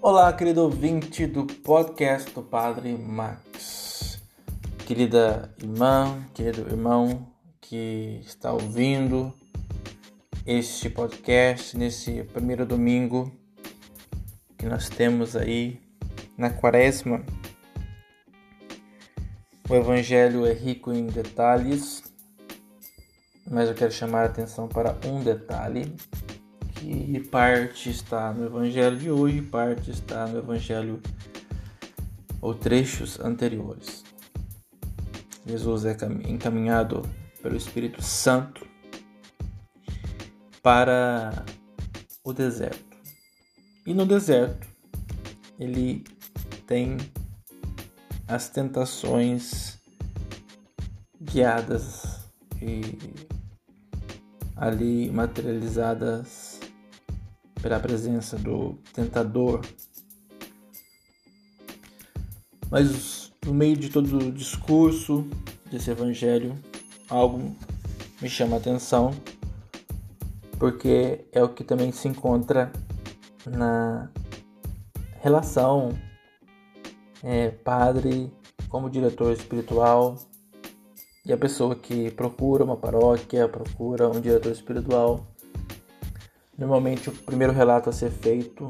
Olá, querido ouvinte do podcast do Padre Max. Querida irmã, querido irmão que está ouvindo este podcast nesse primeiro domingo que nós temos aí na quaresma. O evangelho é rico em detalhes, mas eu quero chamar a atenção para um detalhe que parte está no evangelho de hoje, parte está no evangelho ou trechos anteriores. Jesus é encaminhado pelo Espírito Santo para o deserto. E no deserto ele tem as tentações guiadas e ali materializadas pela presença do tentador. Mas no meio de todo o discurso desse evangelho, algo me chama a atenção, porque é o que também se encontra na relação é, padre como diretor espiritual e a pessoa que procura uma paróquia, procura um diretor espiritual Normalmente, o primeiro relato a ser feito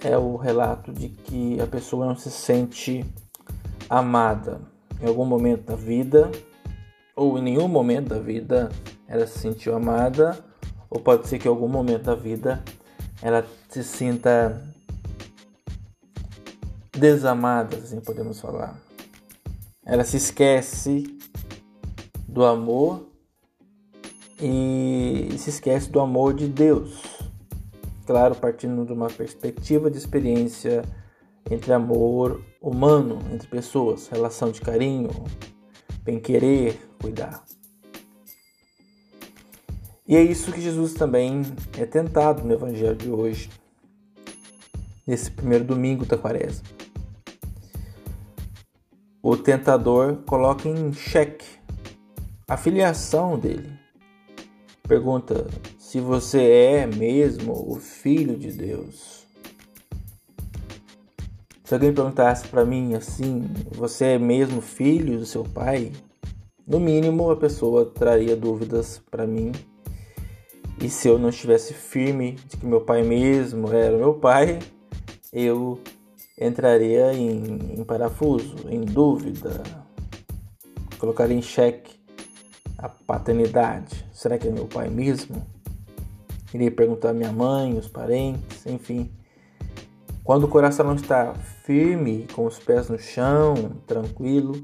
é o relato de que a pessoa não se sente amada em algum momento da vida, ou em nenhum momento da vida ela se sentiu amada, ou pode ser que em algum momento da vida ela se sinta desamada, assim podemos falar. Ela se esquece do amor e se esquece do amor de Deus. Claro, partindo de uma perspectiva de experiência entre amor humano, entre pessoas, relação de carinho, bem-querer, cuidar. E é isso que Jesus também é tentado no Evangelho de hoje, nesse primeiro domingo da quaresma. O tentador coloca em xeque a filiação dele Pergunta se você é mesmo o filho de Deus. Se alguém perguntasse para mim assim, você é mesmo filho do seu pai? No mínimo, a pessoa traria dúvidas para mim. E se eu não estivesse firme de que meu pai mesmo era meu pai, eu entraria em, em parafuso, em dúvida, colocaria em xeque a paternidade. Será que é meu pai mesmo? Iria perguntar à minha mãe, os parentes, enfim. Quando o coração não está firme, com os pés no chão, tranquilo,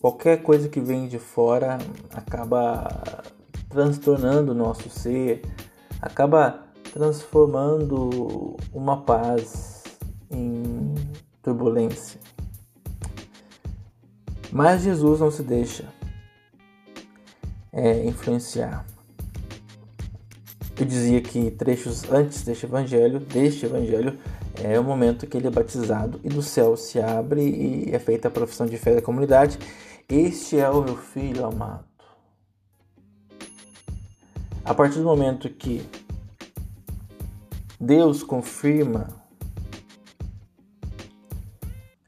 qualquer coisa que vem de fora acaba transtornando o nosso ser, acaba transformando uma paz em turbulência. Mas Jesus não se deixa é, influenciar. Eu dizia que trechos antes deste evangelho, deste evangelho, é o momento que ele é batizado e do céu se abre e é feita a profissão de fé da comunidade. Este é o meu filho amado. A partir do momento que Deus confirma,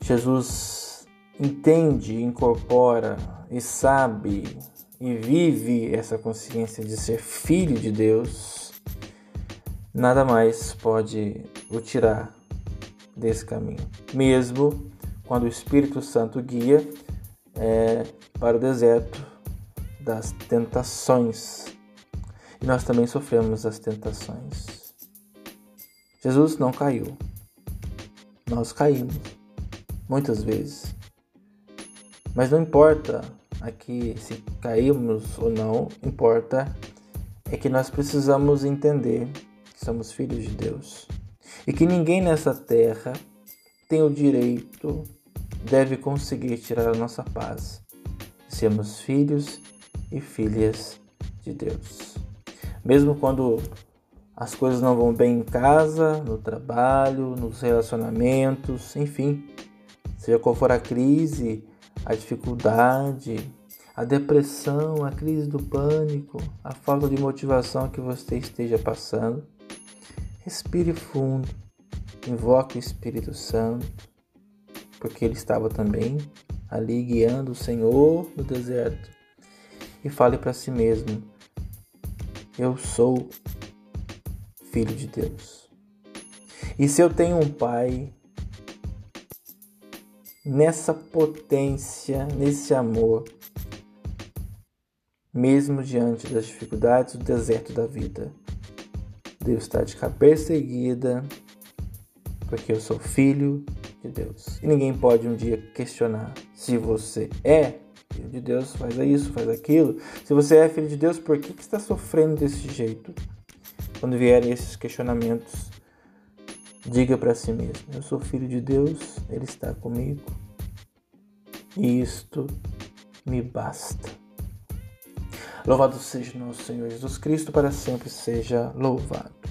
Jesus entende, incorpora e sabe e vive essa consciência de ser filho de Deus, nada mais pode o tirar desse caminho. Mesmo quando o Espírito Santo guia é, para o deserto das tentações. E nós também sofremos as tentações. Jesus não caiu. Nós caímos muitas vezes. Mas não importa aqui se caímos ou não, importa é que nós precisamos entender que somos filhos de Deus e que ninguém nessa terra tem o direito, deve conseguir tirar a nossa paz. Sermos filhos e filhas de Deus. Mesmo quando as coisas não vão bem em casa, no trabalho, nos relacionamentos, enfim, seja qual for a crise, a dificuldade, a depressão, a crise do pânico, a falta de motivação que você esteja passando. Respire fundo invoque o Espírito Santo, porque ele estava também ali guiando o Senhor no deserto. E fale para si mesmo: Eu sou filho de Deus. E se eu tenho um pai nessa potência, nesse amor, mesmo diante das dificuldades do deserto da vida, Deus está de cabeça erguida, porque eu sou filho de Deus. E ninguém pode um dia questionar se você é filho de Deus, faz isso, faz aquilo. Se você é filho de Deus, por que, que está sofrendo desse jeito? Quando vierem esses questionamentos, diga para si mesmo: Eu sou filho de Deus, Ele está comigo. E isto me basta. Louvado seja nosso Senhor Jesus Cristo, para sempre seja louvado.